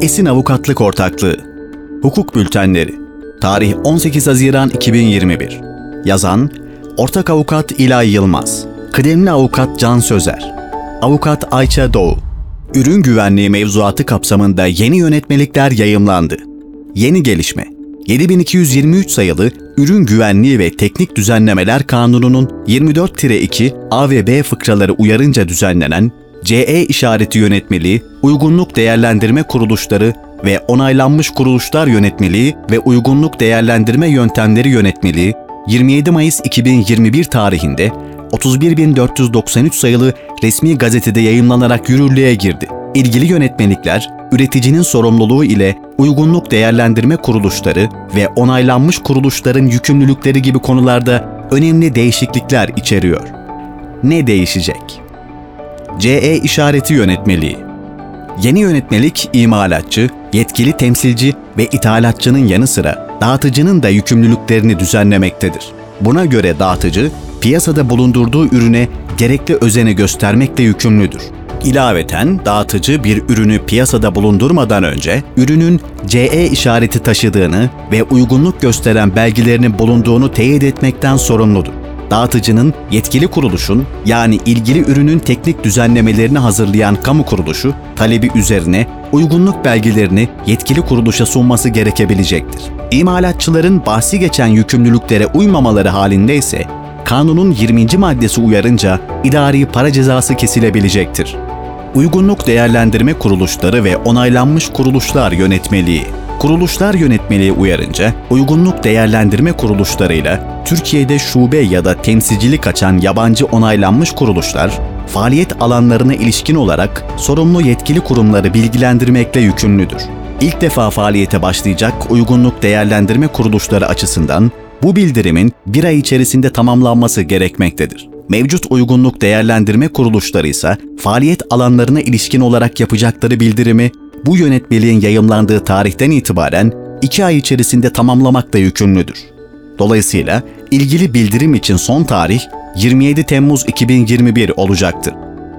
Esin Avukatlık Ortaklığı. Hukuk Bültenleri. Tarih 18 Haziran 2021 Yazan Ortak Avukat İlay Yılmaz. Kıdemli Avukat Can Sözer. Avukat Ayça Doğu. Ürün güvenliği mevzuatı kapsamında yeni yönetmelikler yayımlandı. Yeni gelişme. 7223 sayılı Ürün Güvenliği ve Teknik Düzenlemeler Kanunu'nun 24-2 A ve B fıkraları uyarınca düzenlenen CE işareti yönetmeliği, uygunluk değerlendirme kuruluşları ve onaylanmış kuruluşlar yönetmeliği ve uygunluk değerlendirme yöntemleri yönetmeliği 27 Mayıs 2021 tarihinde 31493 sayılı resmi gazetede yayımlanarak yürürlüğe girdi. İlgili yönetmelikler, üreticinin sorumluluğu ile uygunluk değerlendirme kuruluşları ve onaylanmış kuruluşların yükümlülükleri gibi konularda önemli değişiklikler içeriyor. Ne değişecek? CE işareti yönetmeliği Yeni yönetmelik imalatçı, yetkili temsilci ve ithalatçının yanı sıra dağıtıcının da yükümlülüklerini düzenlemektedir. Buna göre dağıtıcı, piyasada bulundurduğu ürüne gerekli özeni göstermekle yükümlüdür. İlaveten dağıtıcı bir ürünü piyasada bulundurmadan önce ürünün CE işareti taşıdığını ve uygunluk gösteren belgelerinin bulunduğunu teyit etmekten sorumludur. Dağıtıcının yetkili kuruluşun yani ilgili ürünün teknik düzenlemelerini hazırlayan kamu kuruluşu talebi üzerine uygunluk belgelerini yetkili kuruluşa sunması gerekebilecektir. İmalatçıların bahsi geçen yükümlülüklere uymamaları halinde ise kanunun 20. maddesi uyarınca idari para cezası kesilebilecektir. Uygunluk değerlendirme kuruluşları ve onaylanmış kuruluşlar yönetmeliği Kuruluşlar yönetmeliği uyarınca uygunluk değerlendirme kuruluşlarıyla Türkiye'de şube ya da temsilcilik açan yabancı onaylanmış kuruluşlar faaliyet alanlarına ilişkin olarak sorumlu yetkili kurumları bilgilendirmekle yükümlüdür. İlk defa faaliyete başlayacak uygunluk değerlendirme kuruluşları açısından bu bildirimin bir ay içerisinde tamamlanması gerekmektedir. Mevcut uygunluk değerlendirme kuruluşları ise faaliyet alanlarına ilişkin olarak yapacakları bildirimi bu yönetmeliğin yayımlandığı tarihten itibaren 2 ay içerisinde tamamlamakla yükümlüdür. Dolayısıyla ilgili bildirim için son tarih 27 Temmuz 2021 olacaktır.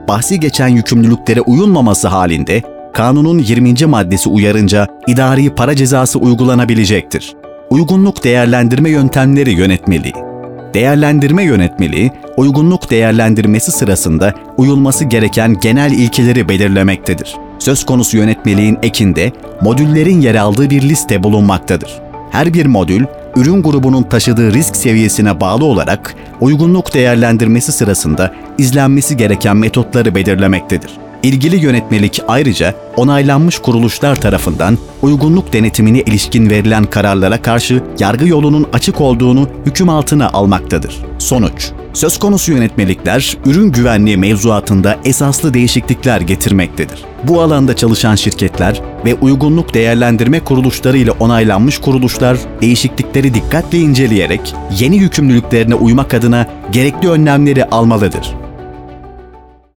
Bahsi geçen yükümlülüklere uyulmaması halinde kanunun 20. maddesi uyarınca idari para cezası uygulanabilecektir. Uygunluk değerlendirme yöntemleri yönetmeliği Değerlendirme yönetmeliği, uygunluk değerlendirmesi sırasında uyulması gereken genel ilkeleri belirlemektedir. Söz konusu yönetmeliğin ekinde modüllerin yer aldığı bir liste bulunmaktadır. Her bir modül, ürün grubunun taşıdığı risk seviyesine bağlı olarak uygunluk değerlendirmesi sırasında izlenmesi gereken metotları belirlemektedir. İlgili yönetmelik ayrıca onaylanmış kuruluşlar tarafından uygunluk denetimine ilişkin verilen kararlara karşı yargı yolunun açık olduğunu hüküm altına almaktadır. Sonuç Söz konusu yönetmelikler ürün güvenliği mevzuatında esaslı değişiklikler getirmektedir. Bu alanda çalışan şirketler ve uygunluk değerlendirme kuruluşları ile onaylanmış kuruluşlar değişiklikleri dikkatle inceleyerek yeni yükümlülüklerine uymak adına gerekli önlemleri almalıdır.